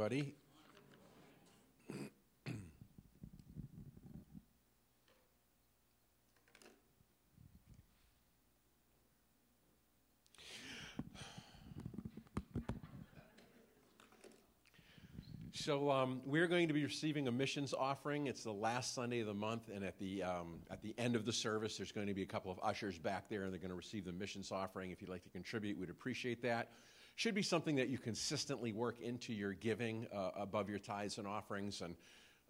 everybody. So um, we're going to be receiving a missions offering. It's the last Sunday of the month, and at the um, at the end of the service, there's going to be a couple of ushers back there, and they're going to receive the missions offering. If you'd like to contribute, we'd appreciate that. Should be something that you consistently work into your giving uh, above your tithes and offerings, and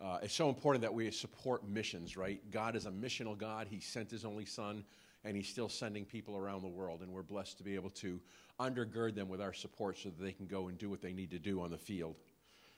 uh, it's so important that we support missions. Right? God is a missional God. He sent His only Son, and He's still sending people around the world, and we're blessed to be able to undergird them with our support so that they can go and do what they need to do on the field.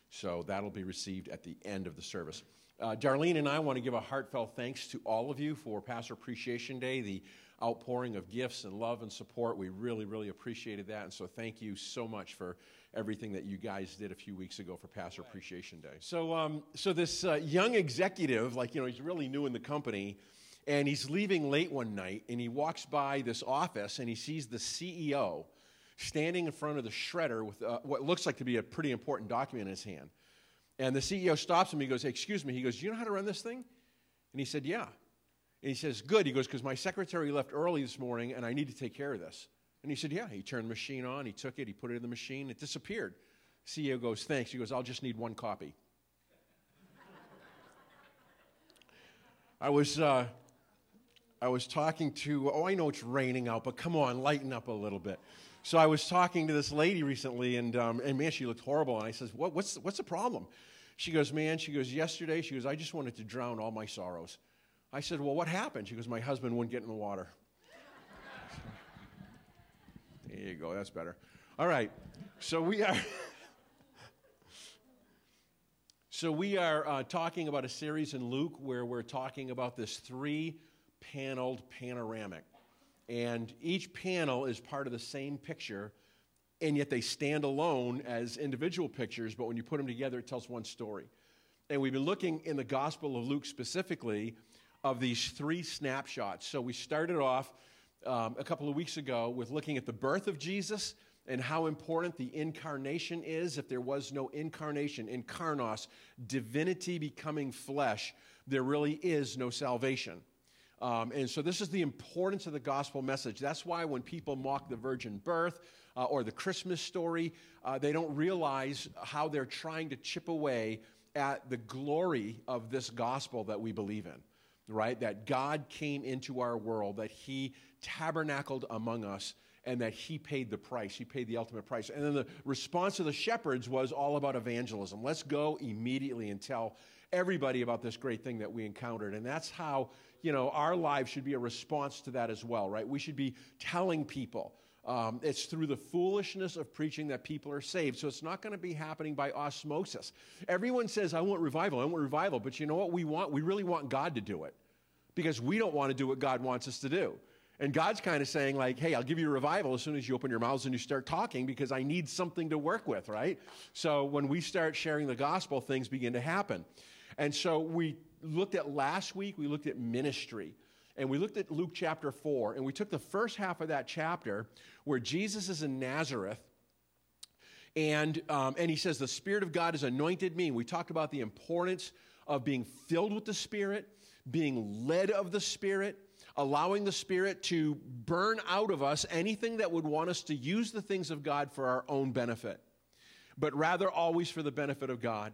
So that'll be received at the end of the service. Uh, Darlene and I want to give a heartfelt thanks to all of you for Pastor Appreciation Day, the outpouring of gifts and love and support. We really, really appreciated that. And so thank you so much for everything that you guys did a few weeks ago for Pastor Appreciation Day. So, um, so this uh, young executive, like, you know, he's really new in the company, and he's leaving late one night, and he walks by this office and he sees the CEO standing in front of the shredder with uh, what looks like to be a pretty important document in his hand. And the CEO stops him. He goes, hey, Excuse me. He goes, Do you know how to run this thing? And he said, Yeah. And he says, Good. He goes, Because my secretary left early this morning and I need to take care of this. And he said, Yeah. He turned the machine on. He took it. He put it in the machine. It disappeared. CEO goes, Thanks. He goes, I'll just need one copy. I was. Uh, I was talking to, oh, I know it's raining out, but come on, lighten up a little bit. So I was talking to this lady recently, and, um, and man, she looked horrible. And I says, what, what's, what's the problem? She goes, man, she goes, yesterday, she goes, I just wanted to drown all my sorrows. I said, well, what happened? She goes, my husband wouldn't get in the water. there you go, that's better. All right, so we are. so we are uh, talking about a series in Luke where we're talking about this three paneled panoramic. And each panel is part of the same picture, and yet they stand alone as individual pictures, but when you put them together, it tells one story. And we've been looking in the Gospel of Luke specifically of these three snapshots. So we started off um, a couple of weeks ago with looking at the birth of Jesus and how important the incarnation is. If there was no incarnation, incarnos, divinity becoming flesh, there really is no salvation. Um, and so, this is the importance of the gospel message. That's why when people mock the virgin birth uh, or the Christmas story, uh, they don't realize how they're trying to chip away at the glory of this gospel that we believe in, right? That God came into our world, that He tabernacled among us, and that He paid the price. He paid the ultimate price. And then the response of the shepherds was all about evangelism. Let's go immediately and tell everybody about this great thing that we encountered. And that's how you know, our lives should be a response to that as well, right? We should be telling people. Um, it's through the foolishness of preaching that people are saved. So it's not going to be happening by osmosis. Everyone says, I want revival, I want revival. But you know what we want? We really want God to do it because we don't want to do what God wants us to do. And God's kind of saying, like, hey, I'll give you a revival as soon as you open your mouths and you start talking because I need something to work with, right? So when we start sharing the gospel, things begin to happen. And so we looked at last week, we looked at ministry. And we looked at Luke chapter 4, and we took the first half of that chapter where Jesus is in Nazareth. And, um, and he says, The Spirit of God has anointed me. And we talked about the importance of being filled with the Spirit, being led of the Spirit, allowing the Spirit to burn out of us anything that would want us to use the things of God for our own benefit, but rather always for the benefit of God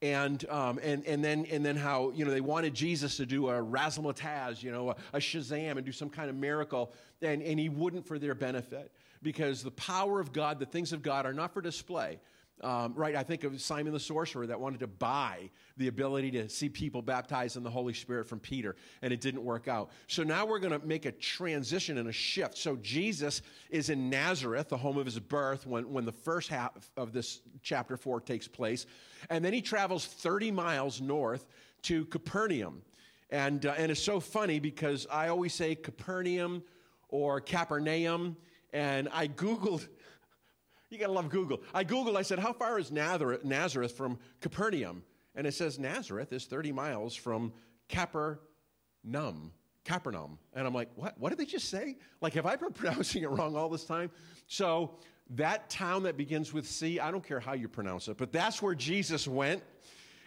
and, um, and, and, then, and then how, you know, they wanted Jesus to do a razzmatazz, you know, a, a Shazam and do some kind of miracle, and, and he wouldn't for their benefit because the power of God, the things of God are not for display. Um, right, I think of Simon the sorcerer that wanted to buy the ability to see people baptized in the Holy Spirit from Peter, and it didn't work out. So now we're going to make a transition and a shift. So Jesus is in Nazareth, the home of his birth, when, when the first half of this chapter 4 takes place. And then he travels 30 miles north to Capernaum. And, uh, and it's so funny because I always say Capernaum or Capernaum, and I Googled you gotta love Google. I Googled, I said, How far is Nazareth from Capernaum? And it says Nazareth is 30 miles from Capernaum. Capernaum. And I'm like, what? What did they just say? Like, have I been pronouncing it wrong all this time? So, that town that begins with C, I don't care how you pronounce it, but that's where Jesus went.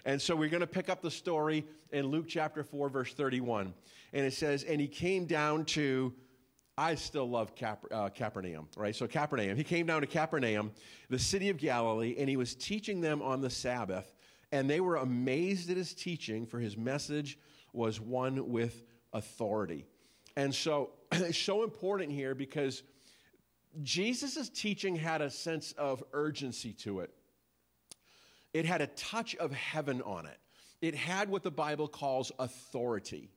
And so we're going to pick up the story in Luke chapter 4, verse 31. And it says, And he came down to I still love Cap, uh, Capernaum, right? So, Capernaum. He came down to Capernaum, the city of Galilee, and he was teaching them on the Sabbath. And they were amazed at his teaching, for his message was one with authority. And so, it's so important here because Jesus' teaching had a sense of urgency to it, it had a touch of heaven on it, it had what the Bible calls authority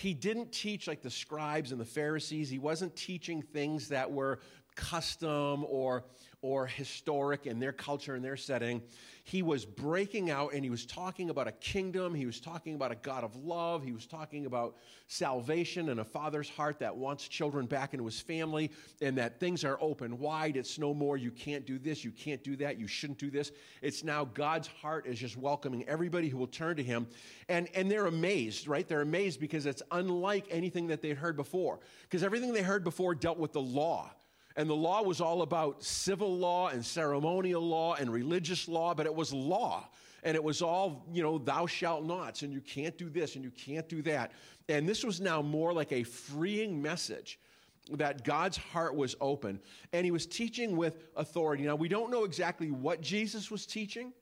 he didn't teach like the scribes and the Pharisees. He wasn't teaching things that were custom or, or historic in their culture and their setting. He was breaking out and he was talking about a kingdom. He was talking about a God of love. He was talking about salvation and a father's heart that wants children back into his family and that things are open wide. It's no more, you can't do this, you can't do that, you shouldn't do this. It's now God's heart is just welcoming everybody who will turn to him. And, and they're amazed, right? They're amazed because it's unlike anything that they'd heard before. Because everything they heard before dealt with the law and the law was all about civil law and ceremonial law and religious law, but it was law. And it was all, you know, thou shalt nots, and you can't do this and you can't do that. And this was now more like a freeing message that God's heart was open. And he was teaching with authority. Now, we don't know exactly what Jesus was teaching.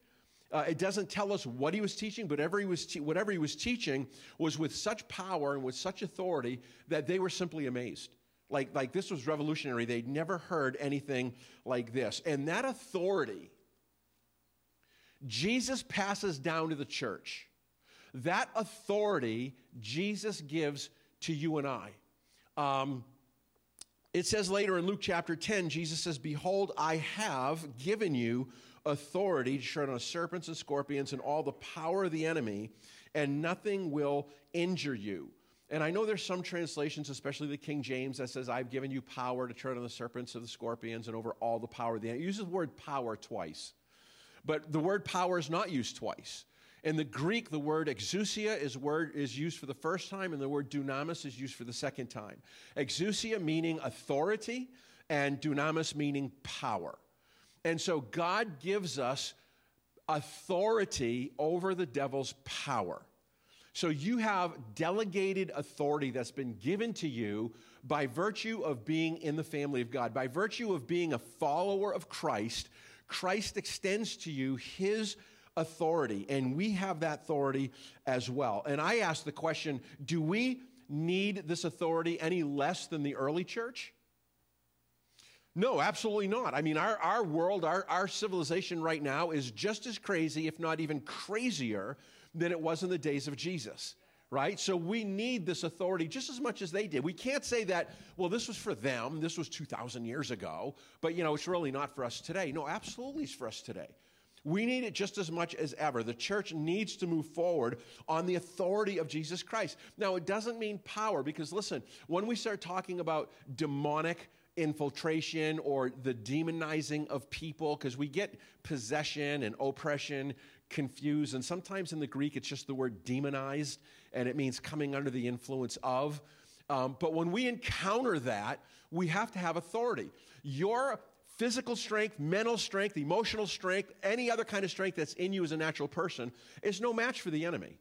Uh, it doesn't tell us what he was teaching, but was, te- whatever he was teaching was with such power and with such authority that they were simply amazed. Like, like this was revolutionary. They'd never heard anything like this. And that authority, Jesus passes down to the church. That authority Jesus gives to you and I. Um, it says later in Luke chapter 10, Jesus says, Behold, I have given you authority to tread on serpents and scorpions and all the power of the enemy, and nothing will injure you. And I know there's some translations, especially the King James, that says, I've given you power to tread on the serpents of the scorpions and over all the power of the enemy. It uses the word power twice. But the word power is not used twice. In the Greek, the word exousia is, word, is used for the first time, and the word dunamis is used for the second time. Exousia meaning authority, and dunamis meaning power. And so God gives us authority over the devil's power. So you have delegated authority that's been given to you by virtue of being in the family of God, by virtue of being a follower of Christ. Christ extends to you his authority, and we have that authority as well. And I ask the question do we need this authority any less than the early church? No, absolutely not. I mean, our, our world, our, our civilization right now is just as crazy, if not even crazier, than it was in the days of Jesus, right? So we need this authority just as much as they did. We can't say that, well, this was for them, this was 2,000 years ago, but you know, it's really not for us today. No, absolutely it's for us today. We need it just as much as ever. The church needs to move forward on the authority of Jesus Christ. Now, it doesn't mean power, because listen, when we start talking about demonic infiltration or the demonizing of people, because we get possession and oppression confused. And sometimes in the Greek, it's just the word demonized, and it means coming under the influence of. Um, but when we encounter that, we have to have authority. Your physical strength, mental strength, emotional strength, any other kind of strength that's in you as a natural person is no match for the enemy.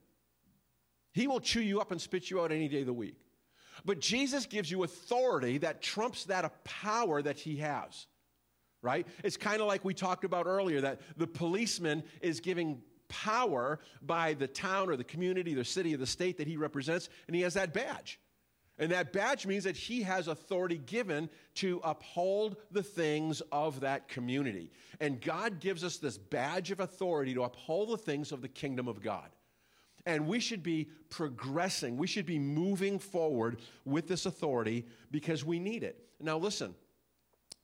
He will chew you up and spit you out any day of the week. But Jesus gives you authority that trumps that power that he has right? It's kind of like we talked about earlier that the policeman is giving power by the town or the community, the city or the state that he represents, and he has that badge. And that badge means that he has authority given to uphold the things of that community. And God gives us this badge of authority to uphold the things of the kingdom of God. And we should be progressing, we should be moving forward with this authority because we need it. Now, listen,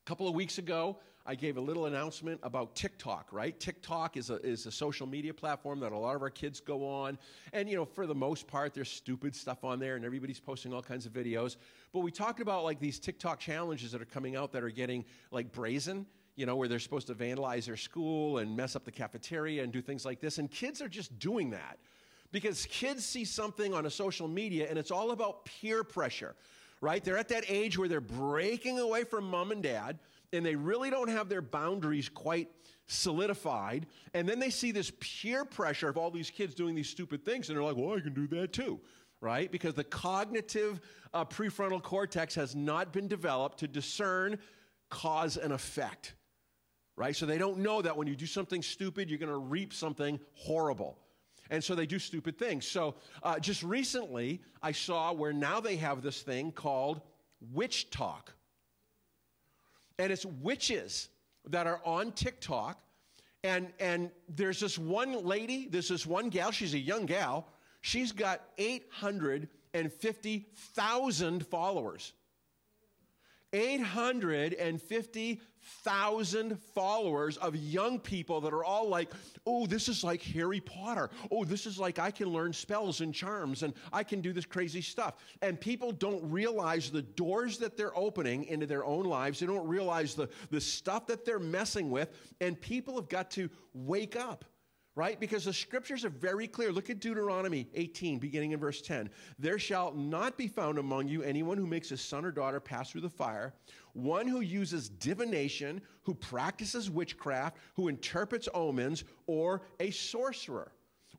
a couple of weeks ago, I gave a little announcement about TikTok, right? TikTok is a, is a social media platform that a lot of our kids go on. And, you know, for the most part, there's stupid stuff on there and everybody's posting all kinds of videos. But we talked about like these TikTok challenges that are coming out that are getting like brazen you know, where they're supposed to vandalize their school and mess up the cafeteria and do things like this. And kids are just doing that because kids see something on a social media and it's all about peer pressure, right? They're at that age where they're breaking away from mom and dad and they really don't have their boundaries quite solidified. And then they see this peer pressure of all these kids doing these stupid things, and they're like, well, I can do that too, right? Because the cognitive uh, prefrontal cortex has not been developed to discern cause and effect, right? So they don't know that when you do something stupid, you're going to reap something horrible. And so they do stupid things. So uh, just recently, I saw where now they have this thing called WitchTok. and it's witches that are on TikTok. And, and there's this one lady, there's this one gal, she's a young gal. She's got 850,000 followers. 850,000 followers of young people that are all like, oh, this is like Harry Potter. Oh, this is like I can learn spells and charms and I can do this crazy stuff. And people don't realize the doors that they're opening into their own lives. They don't realize the, the stuff that they're messing with. And people have got to wake up right? Because the scriptures are very clear. Look at Deuteronomy 18, beginning in verse 10. There shall not be found among you anyone who makes his son or daughter pass through the fire, one who uses divination, who practices witchcraft, who interprets omens, or a sorcerer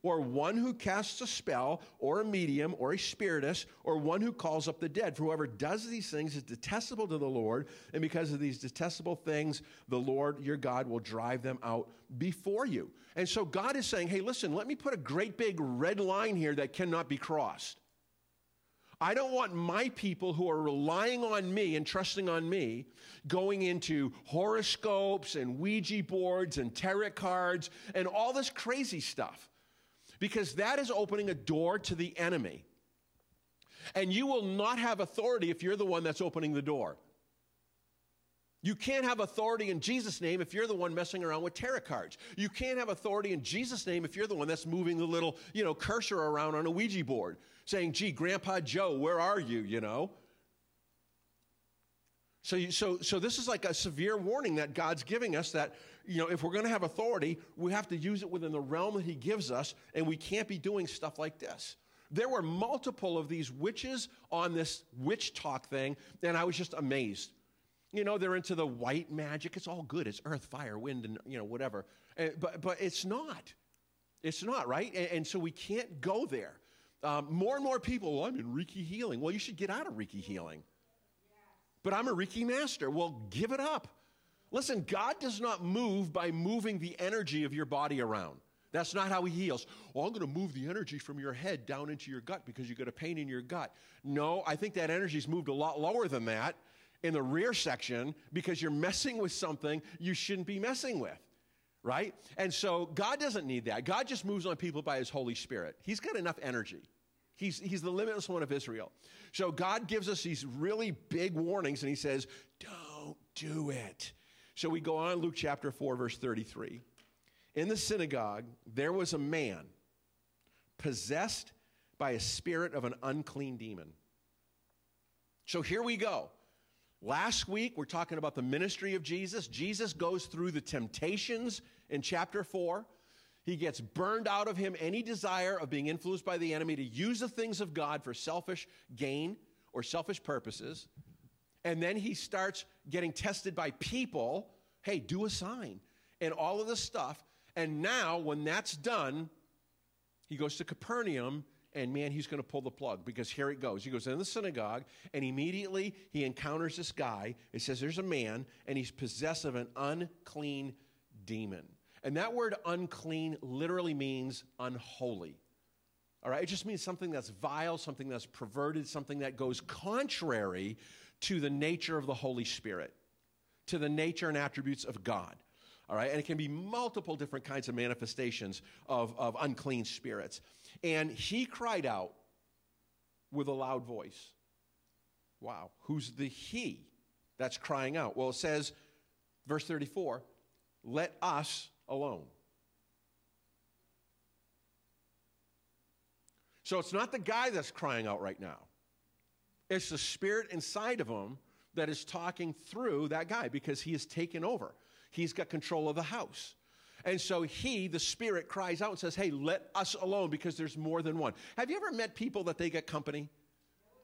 or one who casts a spell, or a medium, or a spiritist, or one who calls up the dead. For whoever does these things is detestable to the Lord, and because of these detestable things, the Lord your God will drive them out before you. And so God is saying, hey, listen, let me put a great big red line here that cannot be crossed. I don't want my people who are relying on me and trusting on me going into horoscopes and Ouija boards and tarot cards and all this crazy stuff because that is opening a door to the enemy. And you will not have authority if you're the one that's opening the door. You can't have authority in Jesus' name if you're the one messing around with tarot cards. You can't have authority in Jesus' name if you're the one that's moving the little, you know, cursor around on a Ouija board, saying, gee, Grandpa Joe, where are you, you know? So, you, so, so this is like a severe warning that God's giving us that you know, if we're going to have authority, we have to use it within the realm that He gives us, and we can't be doing stuff like this. There were multiple of these witches on this WitchTok thing, and I was just amazed. You know, they're into the white magic. It's all good. It's earth, fire, wind, and, you know, whatever. And, but, but it's not. It's not, right? And, and so we can't go there. Um, more and more people, well, I'm in Reiki healing. Well, you should get out of Reiki healing. But I'm a Reiki master. Well, give it up. Listen, God does not move by moving the energy of your body around. That's not how he heals. Well, I'm going to move the energy from your head down into your gut because you got a pain in your gut. No, I think that energy's moved a lot lower than that in the rear section because you're messing with something you shouldn't be messing with. Right? And so God doesn't need that. God just moves on people by his Holy Spirit. He's got enough energy. He's, he's the limitless one of Israel. So God gives us these really big warnings and he says, Don't do it. So we go on, Luke chapter 4, verse 33. In the synagogue, there was a man possessed by a spirit of an unclean demon. So here we go. Last week, we're talking about the ministry of Jesus. Jesus goes through the temptations in chapter 4. He gets burned out of him any desire of being influenced by the enemy to use the things of God for selfish gain or selfish purposes. And then he starts getting tested by people. Hey, do a sign. And all of this stuff. And now, when that's done, he goes to Capernaum and man, he's going to pull the plug because here it goes. He goes in the synagogue, and immediately he encounters this guy. It says there's a man, and he's possessed of an unclean demon. And that word unclean literally means unholy. All right, it just means something that's vile, something that's perverted, something that goes contrary to the nature of the Holy Spirit, to the nature and attributes of God. All right, and it can be multiple different kinds of manifestations of, of unclean spirits. And he cried out with a loud voice. Wow, who's the he that's crying out? Well, it says, verse 34, let us alone. So it's not the guy that's crying out right now. It's the spirit inside of him that is talking through that guy because he has taken over. He's got control of the house. And so he, the spirit, cries out and says, Hey, let us alone because there's more than one. Have you ever met people that they get company?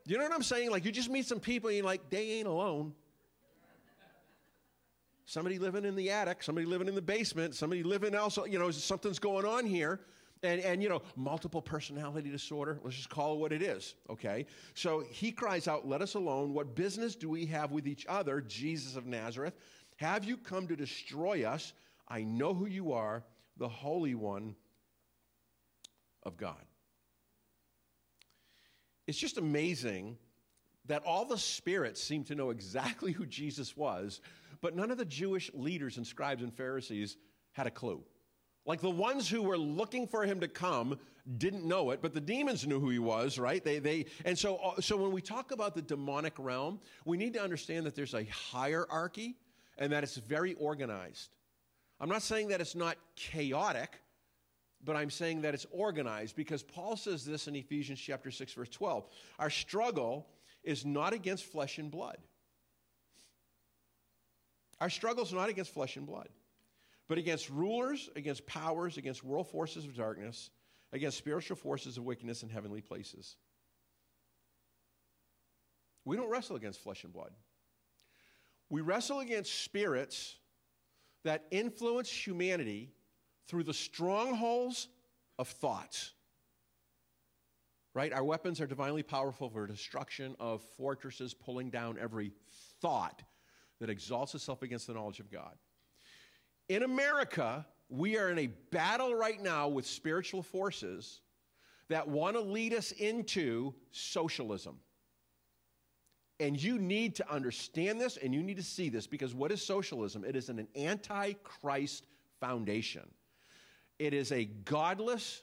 You know what I'm saying? Like you just meet some people and you're like, they ain't alone. Somebody living in the attic, somebody living in the basement, somebody living also, you know, something's going on here. And, and you know multiple personality disorder let's just call it what it is okay? So he cries out let us alone. What business do we have with each other jesus of nazareth? Have you come to destroy us? I know who you are the holy one of god. It's just amazing that all the spirits seem to know exactly who jesus was but none of the jewish leaders and scribes and pharisees had a clue like the ones who were looking for him to come didn't know it, but the demons knew who he was, right? They, they, and so, uh, so when we talk about the demonic realm, we need to understand that there's a hierarchy and that it's very organized. I'm not saying that it's not chaotic, but I'm saying that it's organized because Paul says this in Ephesians chapter 6 verse 12. Our struggle is not against flesh and blood. Our struggle is not against flesh and blood, but against rulers, against powers, against world forces of darkness, against spiritual forces of wickedness in heavenly places. We don't wrestle against flesh and blood. We wrestle against spirits that influence humanity through the strongholds of thoughts. Right? Our weapons are divinely powerful for destruction of fortresses, pulling down every thought that exalts itself against the knowledge of God. In America, we are in a battle right now with spiritual forces that want to lead us into socialism. And you need to understand this and you need to see this because what is socialism? It is an anti-Christ foundation. It is a godless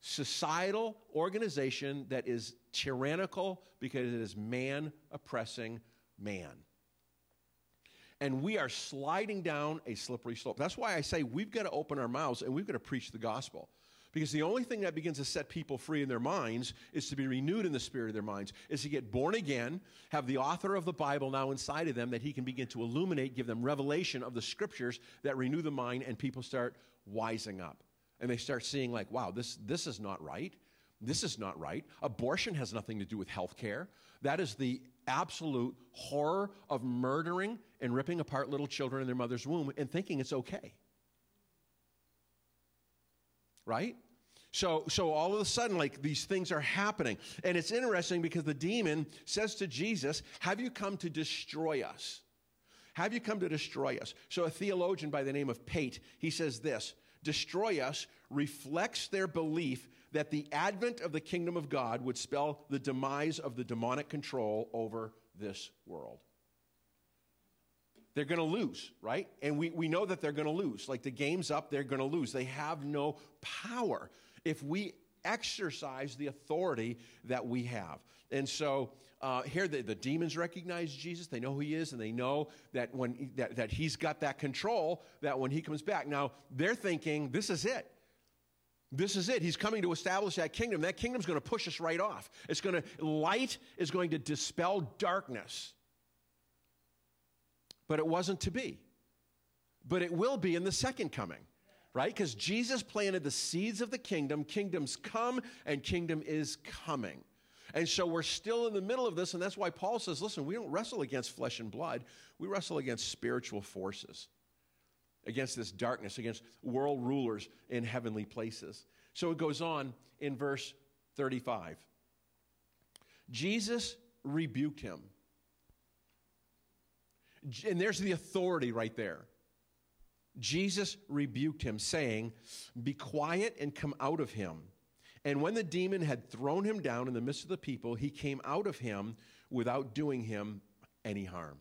societal organization that is tyrannical because it is man oppressing man. And we are sliding down a slippery slope. That's why I say we've got to open our mouths and we've got to preach the gospel. Because the only thing that begins to set people free in their minds is to be renewed in the spirit of their minds, is to get born again, have the author of the Bible now inside of them that he can begin to illuminate, give them revelation of the scriptures that renew the mind, and people start wising up. And they start seeing, like, wow, this, this is not right. This is not right. Abortion has nothing to do with health care. That is the absolute horror of murdering and ripping apart little children in their mother's womb and thinking it's okay right? So, so all of a sudden, like these things are happening. And it's interesting because the demon says to Jesus, Have you come to destroy us? Have you come to destroy us? So a theologian by the name of Pate, he says this destroy us reflects their belief that the advent of the kingdom of God would spell the demise of the demonic control over this world they're going to lose, right? And we, we know that they're going to lose. Like the game's up, they're going to lose. They have no power if we exercise the authority that we have. And so uh, here the, the demons recognize Jesus. They know who he is, and they know that when he, that, that he's got that control. That when he comes back, now they're thinking this is it. This is it. He's coming to establish that kingdom. That kingdom's going to push us right off. It's going to light is going to dispel darkness but it wasn't to be. But it will be in the second coming, right? Because Jesus planted the seeds of the kingdom. Kingdoms come and kingdom is coming. And so we're still in the middle of this, and that's why Paul says, listen, we don't wrestle against flesh and blood, we wrestle against spiritual forces, against this darkness, against world rulers in heavenly places. So it goes on in verse 35. Jesus rebuked him. And there's the authority right there. Jesus rebuked him, saying, Be quiet and come out of him. And when the demon had thrown him down in the midst of the people, he came out of him without doing him any harm.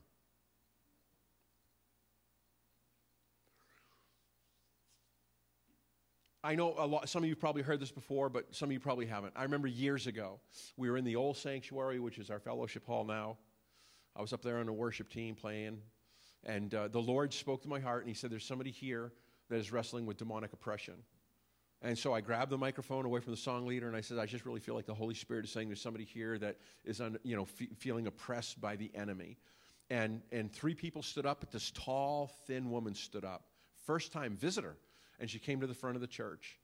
I know a lot, some of you probably heard this before, but some of you probably haven't. I remember years ago, we were in the old sanctuary, which is our fellowship hall now. I was up there on the worship team playing, and uh, the Lord spoke to my heart, and He said, There's somebody here that is wrestling with demonic oppression. And so I grabbed the microphone away from the song leader, and I said, I just really feel like the Holy Spirit is saying there's somebody here that is, un, you know, feeling oppressed by the enemy. And, and three people stood up, but this tall, thin woman stood up. First time visitor. And she came to the front of the church.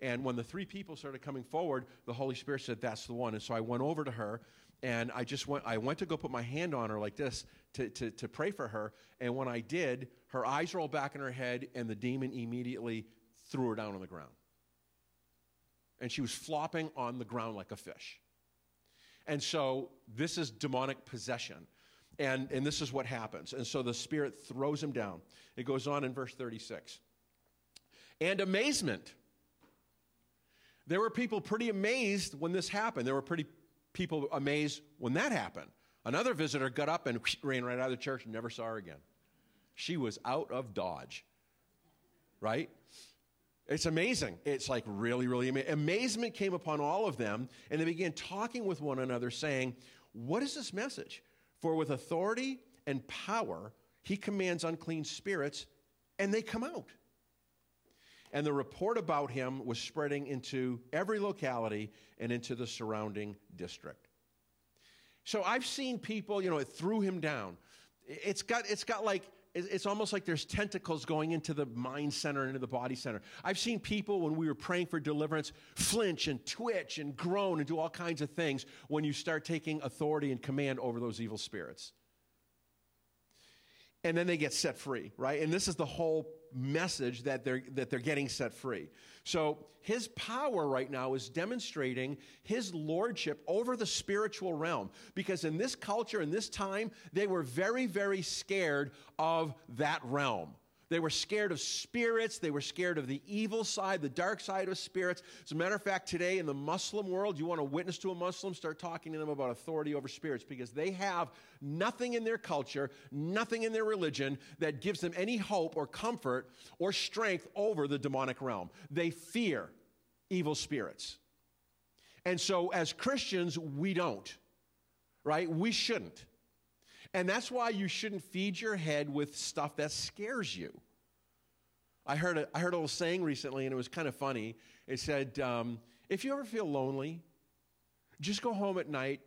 And when the three people started coming forward, the Holy Spirit said, That's the one. And so I went over to her and I just went, I went to go put my hand on her like this to, to, to pray for her. And when I did, her eyes rolled back in her head, and the demon immediately threw her down on the ground. And she was flopping on the ground like a fish. And so this is demonic possession. And, and this is what happens. And so the Spirit throws him down. It goes on in verse 36. And amazement. There were people pretty amazed when this happened. There were pretty people amazed when that happened. Another visitor got up and ran right out of the church and never saw her again. She was out of Dodge, right? It's amazing. It's like really, really amazing. Amazement came upon all of them, and they began talking with one another, saying, What is this message? For with authority and power, he commands unclean spirits, and they come out. And the report about him was spreading into every locality and into the surrounding district. So I've seen people, you know, it threw him down. It's got, it's got like, it's almost like there's tentacles going into the mind center into the body center. I've seen people, when we were praying for deliverance, flinch and twitch and groan and do all kinds of things when you start taking authority and command over those evil spirits. And then they get set free, right? And this is the whole message that they're, that they're getting set free. So his power right now is demonstrating his lordship over the spiritual realm. Because in this culture, in this time, they were very, very scared of that realm. They were scared of spirits. They were scared of the evil side, the dark side of spirits. As a matter of fact, today in the Muslim world, you want to witness to a Muslim, start talking to them about authority over spirits because they have nothing in their culture, nothing in their religion that gives them any hope or comfort or strength over the demonic realm. They fear evil spirits. And so as Christians, we don't, right? We shouldn't. And that's why you shouldn't feed your head with stuff that scares you. I heard a, I heard a little saying recently, and it was kind of funny. It said, um, if you ever feel lonely, just go home at night,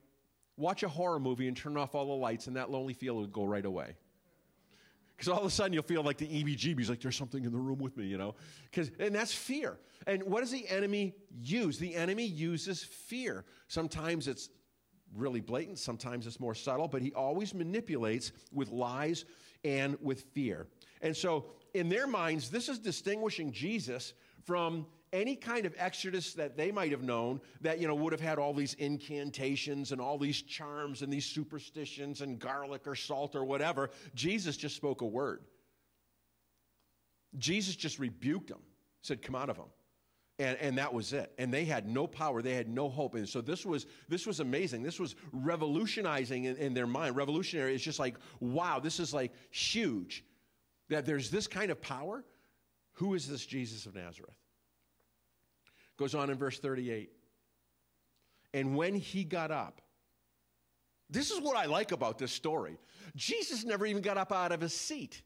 watch a horror movie, and turn off all the lights, and that lonely feel will go right away. Because all of a sudden you'll feel like the EBGBs, like there's something in the room with me, you know? Because and that's fear. And what does the enemy use? The enemy uses fear. Sometimes it's really blatant, sometimes it's more subtle, but he always manipulates with lies and with fear. And so, in their minds, this is distinguishing Jesus from any kind of exodus that they might have known that you know would have had all these incantations and all these charms and these superstitions and garlic or salt or whatever. Jesus just spoke a word. Jesus just rebuked them said come out of them and, and that was it. And they had no power. They had no hope. And so this was this was amazing. This was revolutionizing in, in their mind. Revolutionary it's just like wow this is like huge. That there's this kind of power? Who is this jesus of nazareth? Goes on in verse 38 and when he got up this is what i like about this story. Jesus never even got up out of his seat.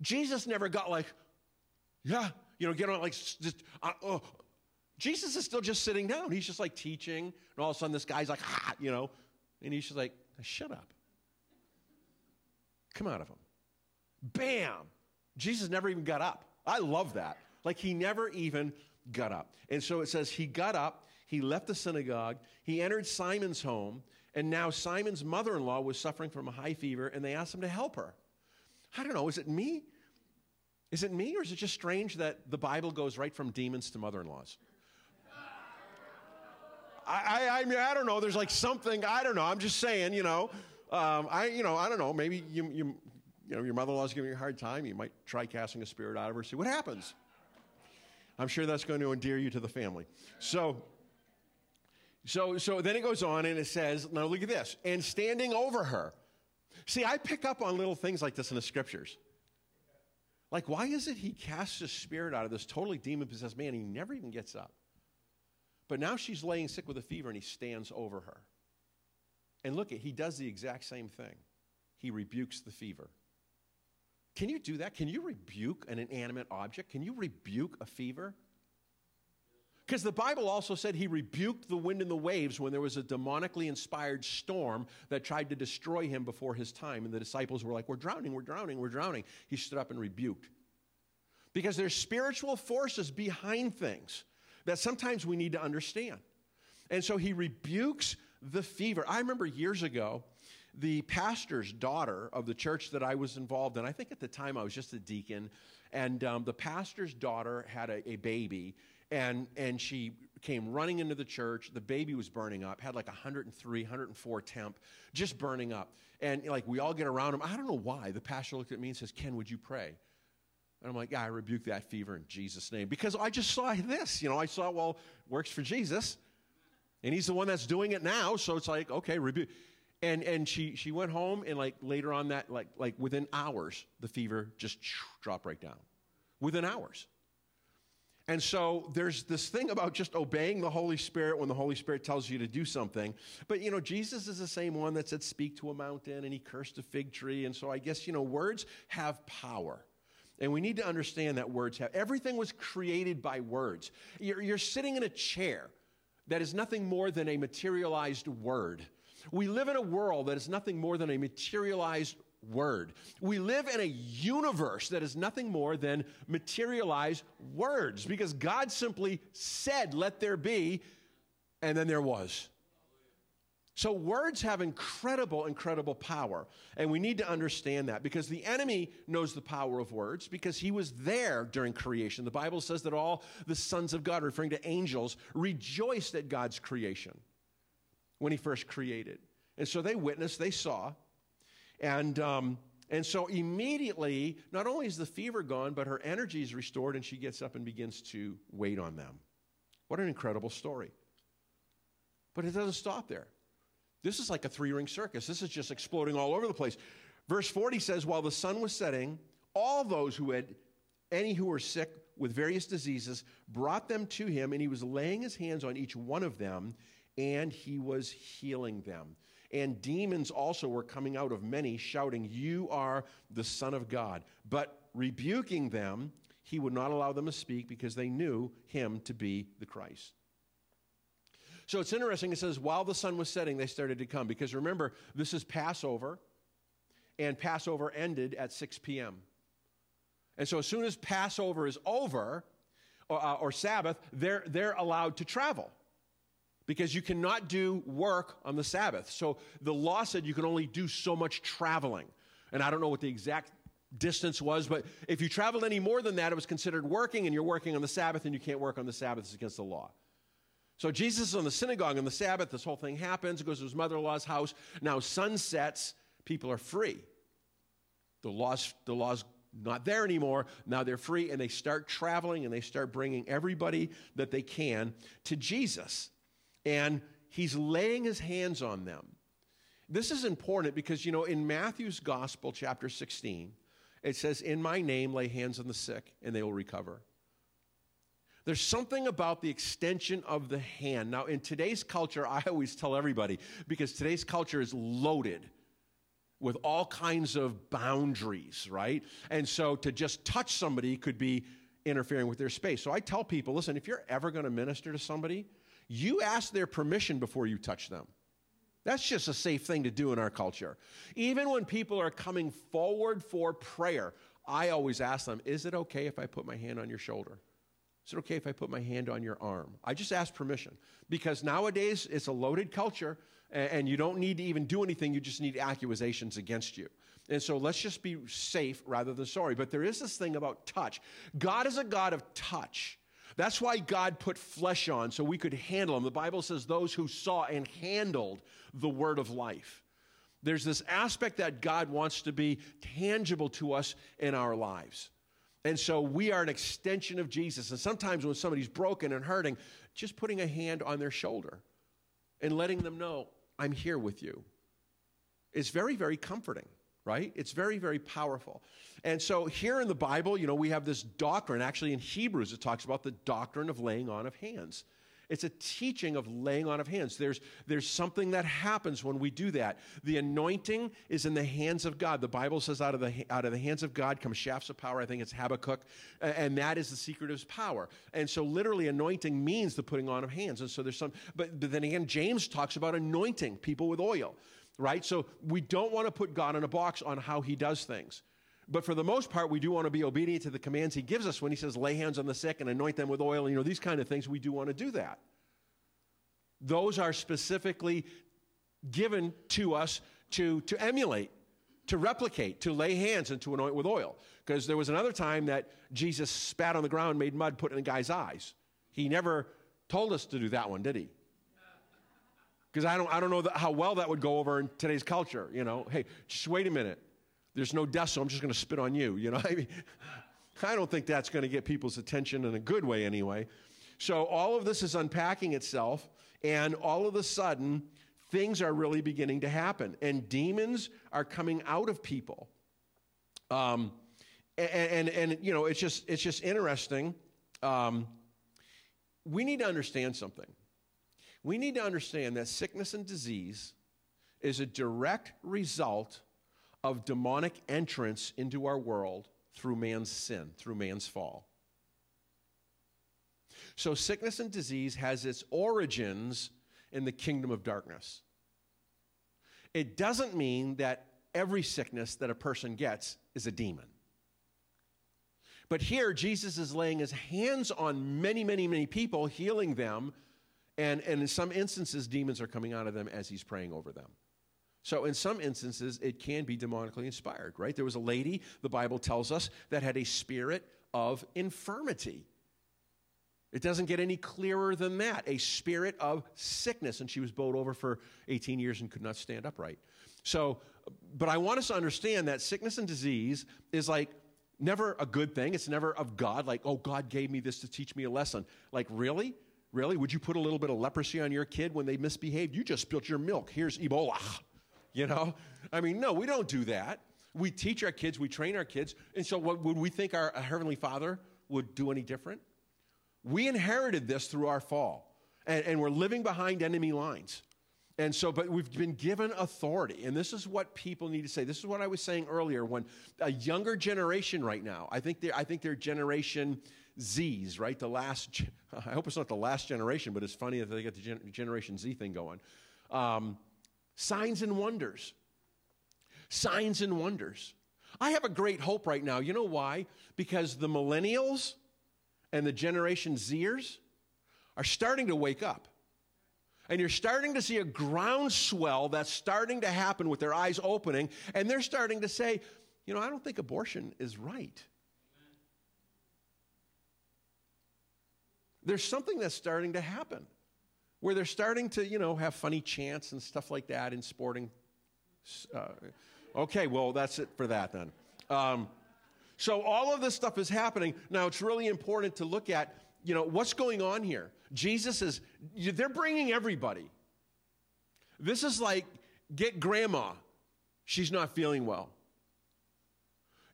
Jesus never got like yeah you know, get on like just, uh, oh. Jesus is still just sitting down. He's just like teaching, and all of a sudden this guy's like, ha, you know, and he's just like, shut up. Come out of him. Bam! Jesus never even got up. I love that. Like he never even got up. And so it says he got up, he left the synagogue, he entered Simon's home, and now Simon's mother in law was suffering from a high fever, and they asked him to help her. I don't know, is it me? Is it me, or is it just strange that the Bible goes right from demons to mother in laws? I, I, I, mean, I don't know. There's like something, I don't know. I'm just saying, you know. Um, I, you know, I don't know. Maybe you, you, you know, your mother in law's giving you a hard time. You might try casting a spirit out of her, see what happens. I'm sure that's going to endear you to the family. So, so, so then it goes on and it says, now look at this, and standing over her. See, I pick up on little things like this in the scriptures. Like, why is it he casts a spirit out of this totally demon possessed man? he never even gets up. But now she's laying sick with a fever and he stands over her. And look, at he does the exact same thing. He rebukes the fever. Can you do that? Can you rebuke an inanimate object? Can you rebuke a fever? Because the Bible also said he rebuked the wind and the waves when there was a demonically inspired storm that tried to destroy him before his time. And the disciples were like, We're drowning, we're drowning, we're drowning. He stood up and rebuked. Because there's spiritual forces behind things that sometimes we need to understand. And so he rebukes the fever. I remember years ago, the pastor's daughter of the church that I was involved in, I think at the time I was just a deacon, and um, the pastor's daughter had a, a baby and and she came running into the church. The baby was burning up had like 103 104 temp just burning up. And like we all get around him. I don't know why. The pastor looked at me and says ken would you pray? And i'm like yeah i rebuke that fever in jesus name. Because i just saw this you know i saw well works for jesus. And he's the one that's doing it now. So it's like okay rebuke and and she she went home and like later on that like like within hours the fever just dropped right down. Within hours. And so there's this thing about just obeying the Holy Spirit when the Holy Spirit tells you to do something. But you know, Jesus is the same one that said, Speak to a mountain, and he cursed a fig tree. And so I guess, you know, words have power. And we need to understand that words have. Everything was created by words. You're, you're sitting in a chair that is nothing more than a materialized word. We live in a world that is nothing more than a materialized word. We live in a universe that is nothing more than materialized words because God simply said, Let there be, and then there was. So, words have incredible, incredible power. And we need to understand that because the enemy knows the power of words because he was there during creation. The Bible says that all the sons of God, referring to angels, rejoiced at God's creation when he first created. And so they witnessed, they saw. And, um, and so immediately, not only is the fever gone, but her energy is restored and she gets up and begins to wait on them. What an incredible story. But it doesn't stop there. This is like a three ring circus. This is just exploding all over the place. Verse 40 says, While the sun was setting, all those who had any who were sick with various diseases brought them to him, and he was laying his hands on each one of them, and he was healing them. And demons also were coming out of many, shouting, You are the Son of God. But rebuking them, he would not allow them to speak because they knew him to be the Christ. So it's interesting. It says, while the sun was setting, they started to come. Because remember, this is Passover, and Passover ended at 6 p.m. And so as soon as Passover is over, or, uh, or Sabbath, they're, they're allowed to travel because you cannot do work on the Sabbath. So the law said you can only do so much traveling. And I don't know what the exact distance was, but if you traveled any more than that, it was considered working, and you're working on the Sabbath, and you can't work on the Sabbath, it's against the law. So Jesus is on the synagogue on the Sabbath. This whole thing happens. He goes to his mother in law's house. Now, sun sets, people are free. The law's, the law's not there anymore. Now they're free, and they start traveling and they start bringing everybody that they can to Jesus. And he's laying his hands on them. This is important because, you know, in Matthew's Gospel, chapter 16, it says, In my name, lay hands on the sick, and they will recover. There's something about the extension of the hand. Now, in today's culture, I always tell everybody because today's culture is loaded with all kinds of boundaries, right? And so to just touch somebody could be interfering with their space. So I tell people listen, if you're ever going to minister to somebody, you ask their permission before you touch them. That's just a safe thing to do in our culture. Even when people are coming forward for prayer, I always ask them, Is it okay if I put my hand on your shoulder? Is it okay if I put my hand on your arm? I just ask permission because nowadays it's a loaded culture and you don't need to even do anything, you just need accusations against you. And so let's just be safe rather than sorry. But there is this thing about touch. God is a God of touch. That's why God put flesh on so we could handle him. The Bible says those who saw and handled the word of life. There's this aspect that God wants to be tangible to us in our lives. And so we are an extension of Jesus. And sometimes when somebody's broken and hurting, just putting a hand on their shoulder and letting them know, I'm here with you, is very, very comforting, right? It's very, very powerful. And so here in the Bible, you know, we have this doctrine. Actually, in Hebrews, it talks about the doctrine of laying on of hands. It's a teaching of laying on of hands. There's, there's something that happens when we do that. The anointing is in the hands of God. The Bible says, out of the, out of the hands of God come shafts of power. I think it's Habakkuk. And that is the secret of his power. And so, literally, anointing means the putting on of hands. And so, there's some, but, but then again, James talks about anointing people with oil, right? So, we don't want to put God in a box on how he does things. But for the most part, we do want to be obedient to the commands he gives us when he says, lay hands on the sick and anoint them with oil. You know, these kind of things, we do want to do that. Those are specifically given to us to, to emulate, to replicate, to lay hands and to anoint with oil. Because there was another time that Jesus spat on the ground, made mud, put in a guy's eyes. He never told us to do that one, did he? Because I don't, I don't know how well that would go over in today's culture. You know, hey, just wait a minute. There's no death, so I'm just going to spit on you. You know, I mean, I don't think that's going to get people's attention in a good way anyway. So all of this is unpacking itself, and all of a sudden, things are really beginning to happen, and demons are coming out of people. Um, and, and, and, you know, it's just, it's just interesting. Um, we need to understand something. We need to understand that sickness and disease is a direct result of demonic entrance into our world through man's sin, through man's fall. So, sickness and disease has its origins in the kingdom of darkness. It doesn't mean that every sickness that a person gets is a demon. But here, Jesus is laying his hands on many, many, many people, healing them. And, and in some instances, demons are coming out of them as he's praying over them. So, in some instances, it can be demonically inspired, right? There was a lady, the Bible tells us, that had a spirit of infirmity. It doesn't get any clearer than that. A spirit of sickness. And she was bowed over for 18 years and could not stand upright. So, but I want us to understand that sickness and disease is like never a good thing. It's never of God, like, oh, God gave me this to teach me a lesson. Like, really? Really? Would you put a little bit of leprosy on your kid when they misbehaved? You just spilt your milk. Here's Ebola. You know? I mean, no, we don't do that. We teach our kids, we train our kids. And so, what would we think our Heavenly Father would do any different? We inherited this through our fall, and, and we're living behind enemy lines. And so, but we've been given authority. And this is what people need to say. This is what I was saying earlier when a younger generation right now, I think they're, I think they're generation Z's, right? The last, I hope it's not the last generation, but it's funny that they get the gen, Generation Z thing going. Um, signs and wonders. Signs and wonders. I have a great hope right now. You know why? Because the millennials and the Generation Zers are starting to wake up. And you're starting to see a groundswell that's starting to happen with their eyes opening, and they're starting to say, you know, I don't think abortion is right. There's something that's starting to happen where they're starting to, you know, have funny chants and stuff like that in sporting. Uh, okay, well, that's it for that then. Um, so all of this stuff is happening. Now, it's really important to look at, you know, what's going on here. Jesus is, they're bringing everybody. This is like get grandma, she's not feeling well.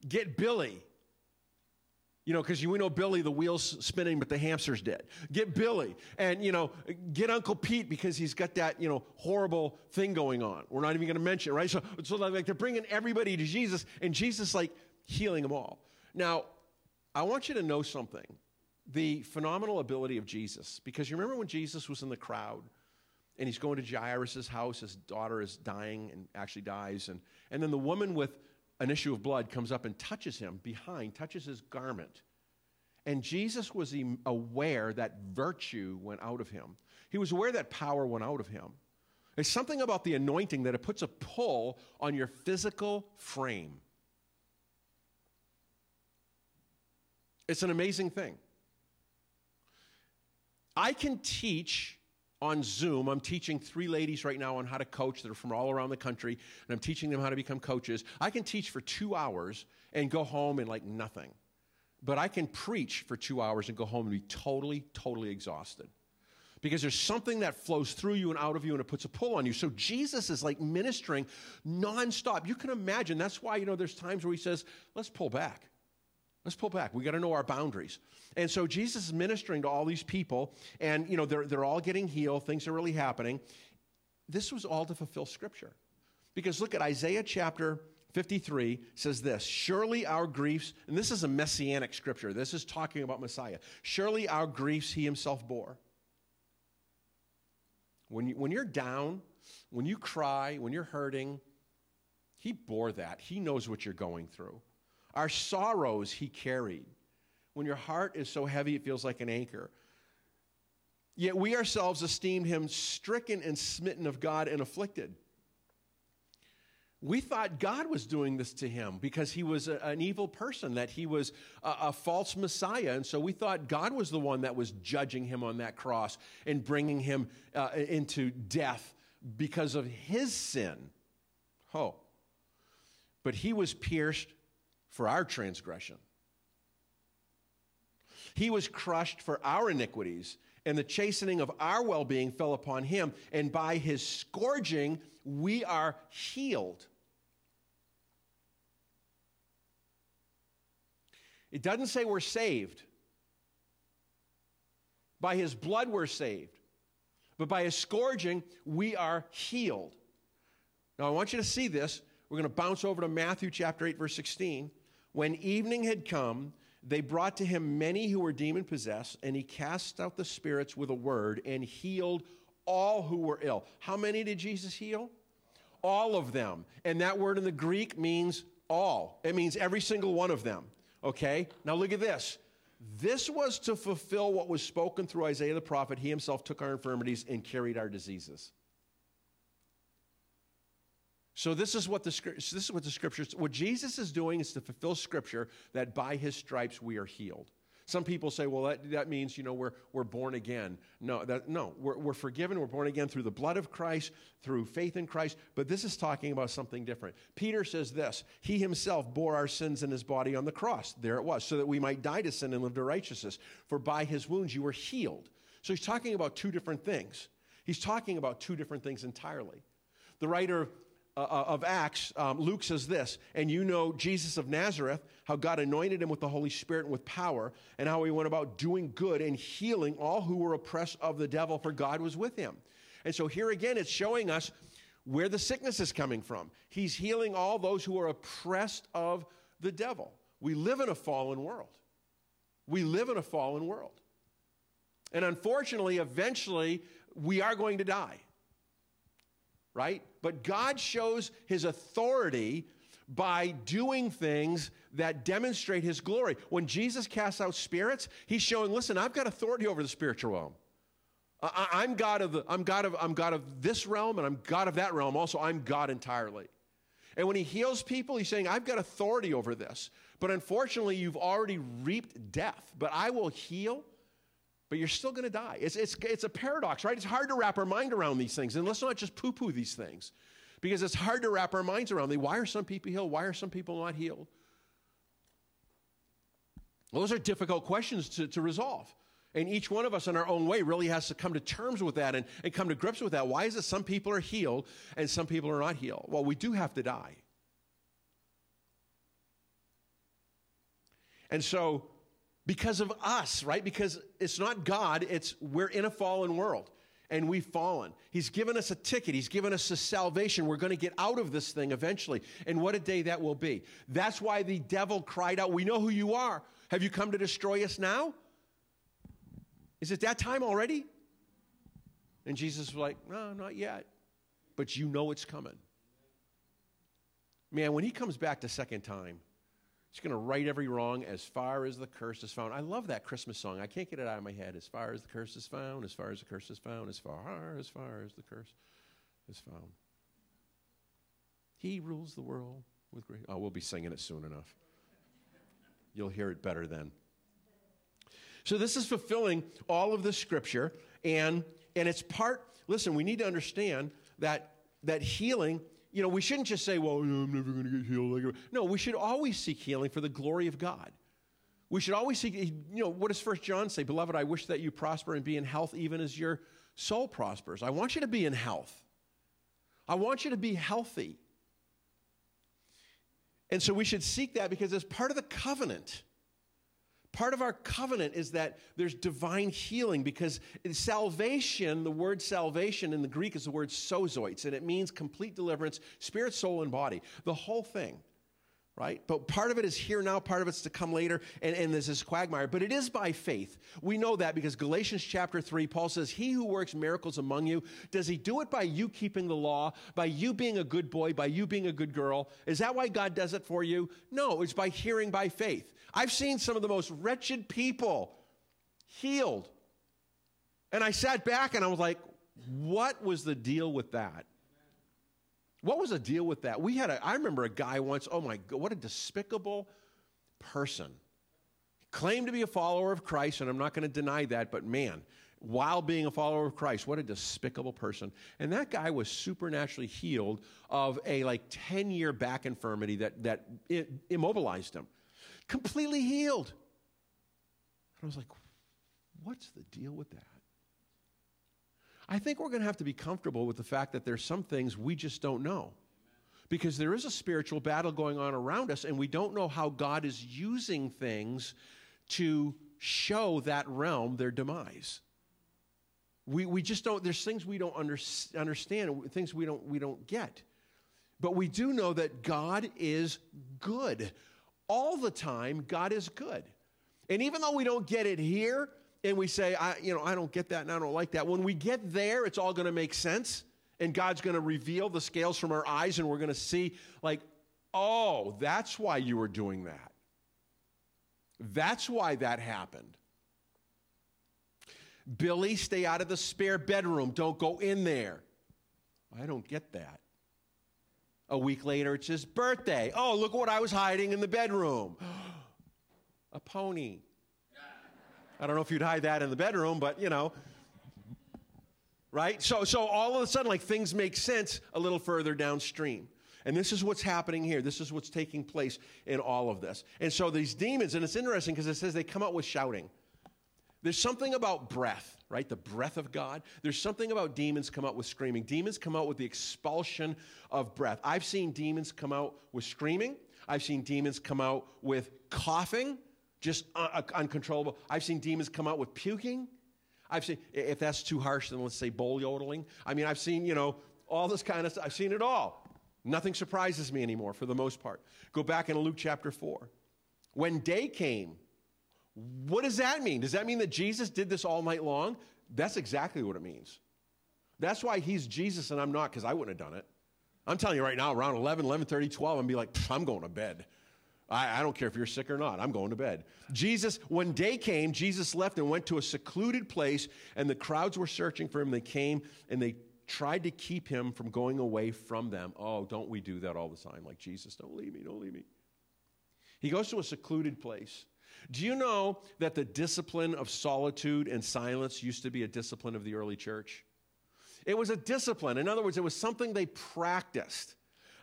Get Billy, you know, because we know Billy, the wheel's spinning, but the hamster's dead. Get Billy, and you know, get Uncle Pete because he's got that you know horrible thing going on. We're not even going to mention, it, right? So, so like they're bringing everybody to Jesus, and Jesus like healing them all. Now, I want you to know something the phenomenal ability of Jesus. Because you remember when Jesus was in the crowd and he's going to Jairus' house, his daughter is dying and actually dies. And, and then the woman with an issue of blood comes up and touches him behind, touches his garment. And Jesus was aware that virtue went out of him. He was aware that power went out of him. There's something about the anointing that it puts a pull on your physical frame. It's an amazing thing. I can teach on Zoom. I'm teaching three ladies right now on how to coach that are from all around the country, and I'm teaching them how to become coaches. I can teach for two hours and go home and like nothing. But I can preach for two hours and go home and be totally, totally exhausted. Because there's something that flows through you and out of you and it puts a pull on you. So Jesus is like ministering nonstop. You can imagine. That's why, you know, there's times where he says, let's pull back. Let's pull back. We got to know our boundaries. And so Jesus is ministering to all these people, and you know they're, they're all getting healed. Things are really happening. This was all to fulfill Scripture, because look at Isaiah chapter 53 says this Surely our griefs, and this is a messianic scripture. This is talking about Messiah. Surely our griefs he himself bore. When, you, when you're down, when you cry, when you're hurting, he bore that. He knows what you're going through. Our sorrows he carried. When your heart is so heavy it feels like an anchor. Yet we ourselves esteemed him stricken and smitten of God and afflicted. We thought God was doing this to him because he was a, an evil person, that he was a, a, false Messiah. And so we thought God was the one that was judging him on that cross and bringing him uh, into death because of his sin. Oh. But he was pierced for our transgression. He was crushed for our iniquities, and the chastening of our well being fell upon him, and by his scourging we are healed. It doesn't say we're saved. By his blood, we're saved. But by his scourging, we are healed. Now, I want you to see this. We're going to bounce over to Matthew chapter 8, verse 16. When evening had come, they brought to him many who were demon possessed, and he cast out the spirits with a word and healed all who were ill. How many did Jesus heal? All of them. And that word in the Greek means all, it means every single one of them. Okay? Now look at this. This was to fulfill what was spoken through Isaiah the prophet. He himself took our infirmities and carried our diseases. So this is what the this is what the scriptures what Jesus is doing is to fulfill scripture that by his stripes we are healed. Some people say, well, that, that means, you know, we're, we're born again. No, that, no we're, we're forgiven. We're born again through the blood of Christ, through faith in Christ. But this is talking about something different. Peter says this He himself bore our sins in his body on the cross. There it was, so that we might die to sin and live to righteousness. For by his wounds you were healed. So he's talking about two different things. He's talking about two different things entirely. The writer uh, uh, of Acts, um, Luke says this, and you know Jesus of Nazareth, how God anointed him with the Holy Spirit and with power, and how he went about doing good and healing all who were oppressed of the devil, for God was with him. And so here again, it's showing us where the sickness is coming from. He's healing all those who are oppressed of the devil. We live in a fallen world. We live in a fallen world. And unfortunately, eventually, we are going to die right? But God shows his authority by doing things that demonstrate his glory. When Jesus casts out spirits, he's showing, listen, I've got authority over the spiritual realm. I, am God of the, I'm God of, I'm God of this realm and I'm God of that realm. Also, I'm God entirely. And when he heals people, he's saying, I've got authority over this. But unfortunately, you've already reaped death. But I will heal but you're still going to die. It's, it's, it's a paradox, right? It's hard to wrap our mind around these things. And let's not just poo poo these things because it's hard to wrap our minds around. them. Why are some people healed? Why are some people not healed? Those are difficult questions to, to resolve. And each one of us in our own way really has to come to terms with that and, and come to grips with that. Why is it some people are healed and some people are not healed? Well, we do have to die. And so because of us, right? Because it's not God, it's we're in a fallen world and we've fallen. He's given us a ticket, He's given us a salvation. We're going to get out of this thing eventually. And what a day that will be. That's why the devil cried out, We know who you are. Have you come to destroy us now? Is it that time already? And Jesus was like, No, not yet. But you know it's coming. Man, when he comes back the second time, He's going to right every wrong as far as the curse is found. I love that Christmas song. I can't get it out of my head. As far as the curse is found, as far as the curse is found, as far as far as the curse is found. He rules the world with great. Oh, we'll be singing it soon enough. You'll hear it better then. So this is fulfilling all of the scripture, and and it's part. Listen, we need to understand that that healing you know, we shouldn't just say, well, I'm never going to get healed. No, we should always seek healing for the glory of God. We should always seek, you know, what does First John say? Beloved, I wish that you prosper and be in health even as your soul prospers. I want you to be in health. I want you to be healthy. And so we should seek that because it's part of the covenant. Part of our covenant is that there's divine healing because salvation, the word salvation in the Greek is the word sozoites, and it means complete deliverance, spirit, soul, and body. The whole thing, right? But part of it is here now, part of it's to come later, and, and this quagmire. But it is by faith. We know that because Galatians chapter 3, Paul says, He who works miracles among you, does he do it by you keeping the law, by you being a good boy, by you being a good girl? Is that why God does it for you? No, it's by hearing by faith. I've seen some of the most wretched people healed. And I sat back and I was like, what was the deal with that? What was the deal with that? We had a, I remember a guy once, oh my God, what a despicable person. Claimed to be a follower of Christ, and I'm not going to deny that, but man, while being a follower of Christ, what a despicable person. And that guy was supernaturally healed of a like 10 year back infirmity that, that immobilized him completely healed. And I was like, what's the deal with that? I think we're going to have to be comfortable with the fact that there's some things we just don't know. because there is a spiritual battle going on around us, and we don't know how God is using things to show that realm their demise. We, we just don't, there's things we don't under, understand, things we don't, we don't get. But we do know that God is good. All the time, God is good. And even though we don't get it here, and we say, I, you know, I don't get that and I don't like that, when we get there, it's all going to make sense. And God's going to reveal the scales from our eyes, and we're going to see, like, oh, that's why you were doing that. That's why that happened. Billy, stay out of the spare bedroom. Don't go in there. I don't get that. A week later, it's his birthday. Oh, look what I was hiding in the bedroom. a pony. I don't know if you'd hide that in the bedroom, but you know. Right? So, so all of a sudden, like things make sense a little further downstream. And this is what's happening here. This is what's taking place in all of this. And so these demons, and it's interesting because it says they come out with shouting. There's something about breath, right? The breath of God. There's something about demons come out with screaming. Demons come out with the expulsion of breath. I've seen demons come out with screaming. I've seen demons come out with coughing, just un- uncontrollable. I've seen demons come out with puking. I've seen, if that's too harsh, then let's say bowl yodeling. I mean, I've seen, you know, all this kind of stuff. I've seen it all. Nothing surprises me anymore for the most part. Go back in Luke chapter 4. When day came, what does that mean? Does that mean that Jesus did this all night long? That's exactly what it means. That's why he's Jesus and I'm not, because I wouldn't have done it. I'm telling you right now, around 11, 11 30, 12, I'm be like, I'm going to bed. I, I don't care if you're sick or not. I'm going to bed. Jesus, when day came, Jesus left and went to a secluded place, and the crowds were searching for him. They came and they tried to keep him from going away from them. Oh, don't we do that all the time? Like, Jesus, don't leave me, don't leave me. He goes to a secluded place. Do you know that the discipline of solitude and silence used to be a discipline of the early church? It was a discipline. In other words, it was something they practiced.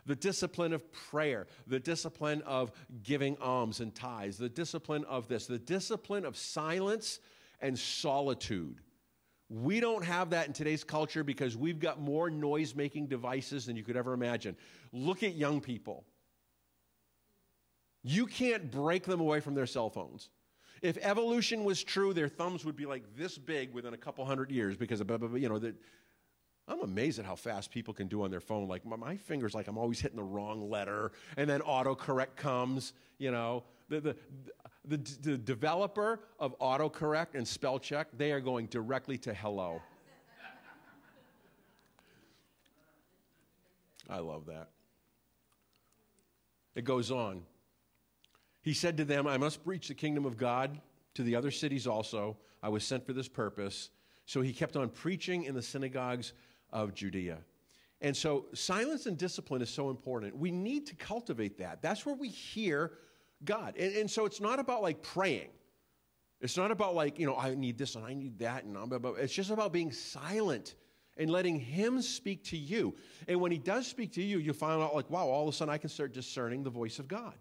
The discipline of prayer, the discipline of giving alms and tithes, the discipline of this, the discipline of silence and solitude. We don't have that in today's culture because we've got more noise making devices than you could ever imagine. Look at young people. You can't break them away from their cell phones. If evolution was true, their thumbs would be like this big within a couple hundred years because of, you know, I'm amazed at how fast people can do on their phone. Like my, my fingers, like I'm always hitting the wrong letter, and then autocorrect comes. You know, the, the the, the developer of autocorrect and spell check, they are going directly to hello. I love that. It goes on. He said to them, I must preach the kingdom of God to the other cities also. I was sent for this purpose. So he kept on preaching in the synagogues of Judea. And so silence and discipline is so important. We need to cultivate that. That's where we hear God. And, and so it's not about like praying. It's not about like, you know, I need this and I need that. And it's just about being silent and letting Him speak to you. And when He does speak to you, you find out like, wow, all of a sudden I can start discerning the voice of God.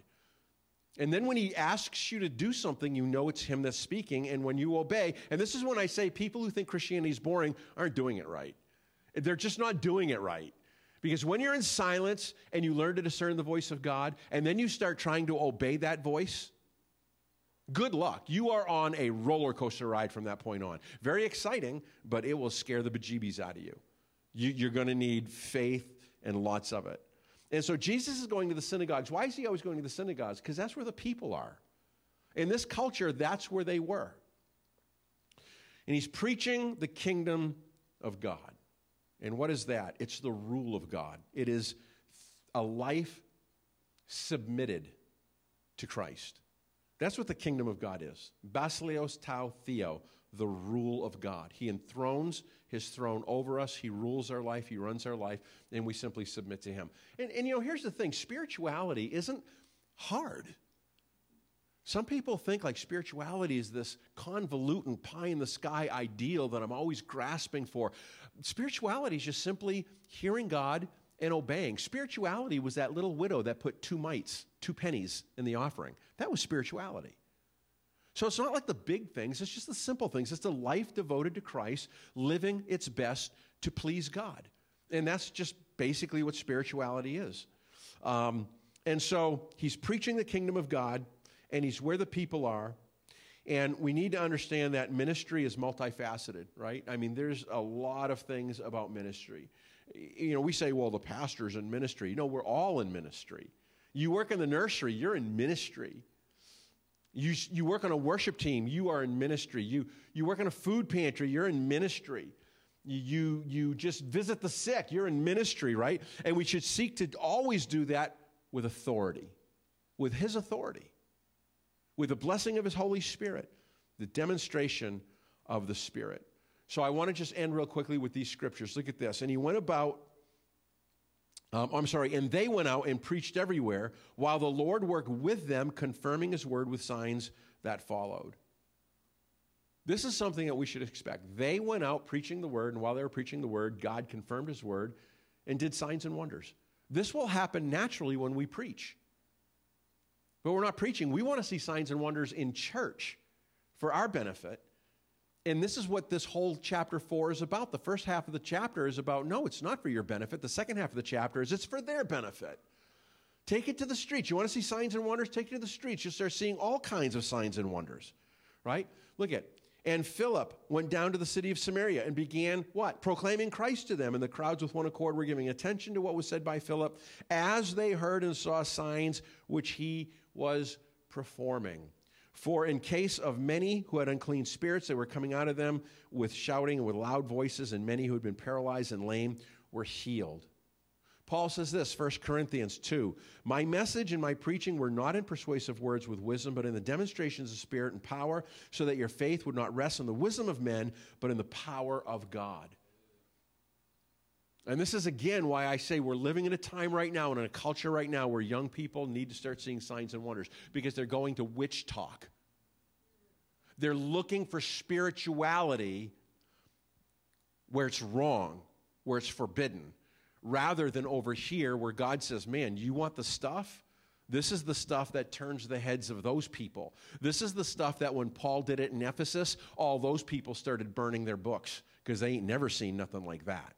And then when he asks you to do something, you know it's him that's speaking. And when you obey, and this is when I say people who think Christianity is boring aren't doing it right. They're just not doing it right. Because when you're in silence and you learn to discern the voice of God, and then you start trying to obey that voice, good luck. You are on a roller coaster ride from that point on. Very exciting, but it will scare the bejeebies out of you. you are going to need faith and lots of it. And so Jesus is going to the synagogues. Why is he always going to the synagogues? Because that's where the people are. In this culture, that's where they were. And he's preaching the kingdom of God. And what is that? It's the rule of God. It is a life submitted to Christ. That's what the kingdom of God is. Basileos tau theo, the rule of God. He enthrones his throne over us. He rules our life. He runs our life, and we simply submit to him. And, and you know, here's the thing spirituality isn't hard. Some people think like spirituality is this convoluted pie in the sky ideal that I'm always grasping for. Spirituality is just simply hearing God and obeying. Spirituality was that little widow that put two mites, two pennies in the offering. That was spirituality. So it's not like the big things, it's just the simple things. It's a life devoted to Christ, living its best to please God. And that's just basically what spirituality is. Um, and so he's preaching the kingdom of God, and he's where the people are. And we need to understand that ministry is multifaceted, right? I mean, there's a lot of things about ministry. You know, we say, well, the pastor's in ministry. You know, we're all in ministry. You work in the nursery, you're in ministry. You, you work on a worship team, you are in ministry. You, you work on a food pantry, you're in ministry. You, you just visit the sick, you're in ministry, right? And we should seek to always do that with authority, with His authority, with the blessing of His Holy Spirit, the demonstration of the Spirit. So I want to just end real quickly with these scriptures. Look at this. And he went about um, I'm sorry, and they went out and preached everywhere, while the Lord worked with them, confirming his word with signs that followed. This is something that we should expect. They went out preaching the word, and while they were preaching the word, God confirmed his word and did signs and wonders. This will happen naturally when we preach. But we're not preaching. We want to see signs and wonders in church for our benefit. And this is what this whole chapter four is about. The first half of the chapter is about no, it's not for your benefit. The second half of the chapter is it's for their benefit. Take it to the streets. You want to see signs and wonders? Take it to the streets. You'll start seeing all kinds of signs and wonders, right? Look at and Philip went down to the city of Samaria and began what? Proclaiming Christ to them. And the crowds with one accord were giving attention to what was said by Philip as they heard and saw signs which he was performing. For in case of many who had unclean spirits, they were coming out of them with shouting and with loud voices, and many who had been paralyzed and lame were healed. Paul says this, 1 Corinthians 2 My message and my preaching were not in persuasive words with wisdom, but in the demonstrations of spirit and power, so that your faith would not rest on the wisdom of men, but in the power of God. And this is again why I say we're living in a time right now and in a culture right now where young people need to start seeing signs and wonders because they're going to WitchTok. They're looking for spirituality where it's wrong, where it's forbidden, rather than over here where God says, Man, you want the stuff? This is the stuff that turns the heads of those people. This is the stuff that when Paul did it in Ephesus, all those people started burning their books because they ain't never seen nothing like that.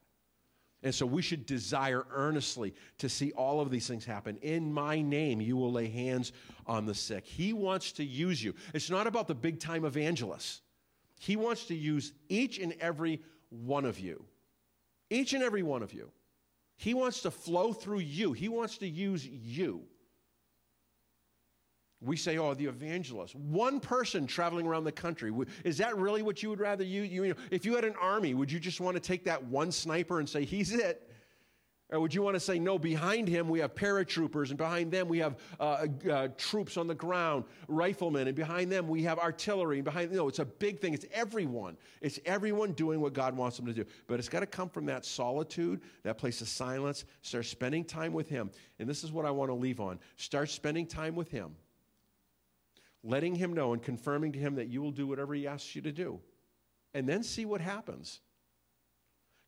And so we should desire earnestly to see all of these things happen. In my name, you will lay hands on the sick. He wants to use you. It's not about the big time evangelists, He wants to use each and every one of you. Each and every one of you. He wants to flow through you, He wants to use you. We say, oh, the evangelist. One person traveling around the country. Is that really what you would rather use? You, you know, if you had an army, would you just want to take that one sniper and say, he's it? Or would you want to say, no, behind him we have paratroopers, and behind them we have uh, uh, troops on the ground, riflemen, and behind them we have artillery, and behind, no, it's a big thing. It's everyone. It's everyone doing what God wants them to do. But it's got to come from that solitude, that place of silence. Start spending time with him. And this is what I want to leave on. Start spending time with him letting him know and confirming to him that you will do whatever he asks you to do. And then see what happens.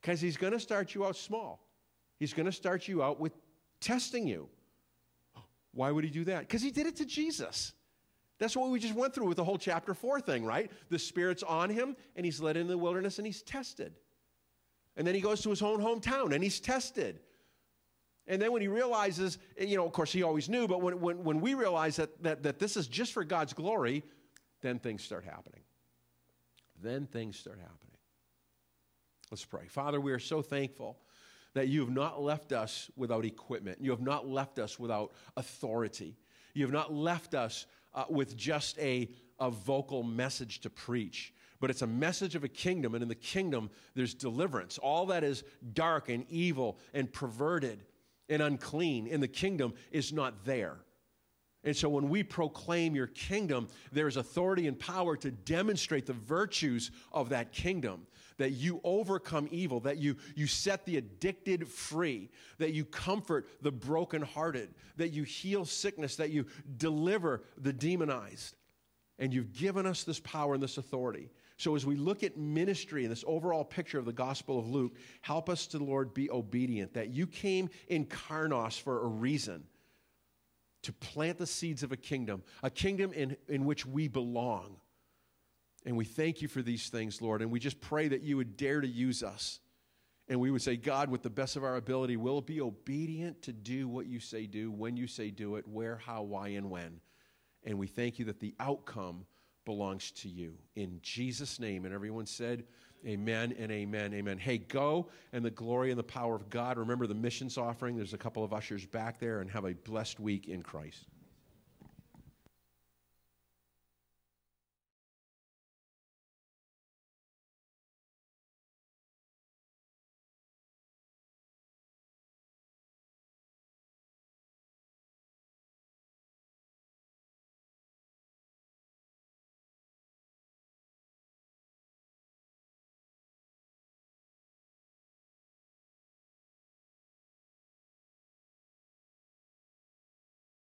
Because he's going to start you out small. He's going to start you out with testing you. Why would he do that? Because he did it to Jesus. That's what we just went through with the whole chapter 4 thing, right? The Spirit's on him, and he's led into the wilderness, and he's tested. And then he goes to his own hometown, and he's tested. And then when he realizes, you know, of course he always knew, but when, when, when we realize that, that, that this is just for God's glory, then things start happening. Then things start happening. Let's pray. Father, we are so thankful that you have not left us without equipment. You have not left us without authority. You have not left us uh, with just a, a vocal message to preach but it's a message of a kingdom, and in the kingdom, there's deliverance. All that is dark and evil and perverted and unclean in the kingdom is not there. And so when we proclaim your kingdom, there's authority and power to demonstrate the virtues of that kingdom. That you overcome evil, that you, you set the addicted free, that you comfort the brokenhearted, that you heal sickness, that you deliver the demonized. And you've given us this power and this authority. So as we look at ministry and this overall picture of the Gospel of Luke, help us to, Lord, be obedient, that you came in Carnos for a reason to plant the seeds of a kingdom, a kingdom in, in which we belong. And we thank you for these things, Lord, and we just pray that you would dare to use us And we would say, God, with the best of our ability, we'll be obedient to do what you say do, when you say do it, where, how, why, and when. And we thank you that the outcome belongs to you. In Jesus' name. And everyone said, Amen and amen. Amen. Hey, go and the glory and the power of God. Remember the missions offering. There's a couple of ushers back there, and have a blessed week in Christ.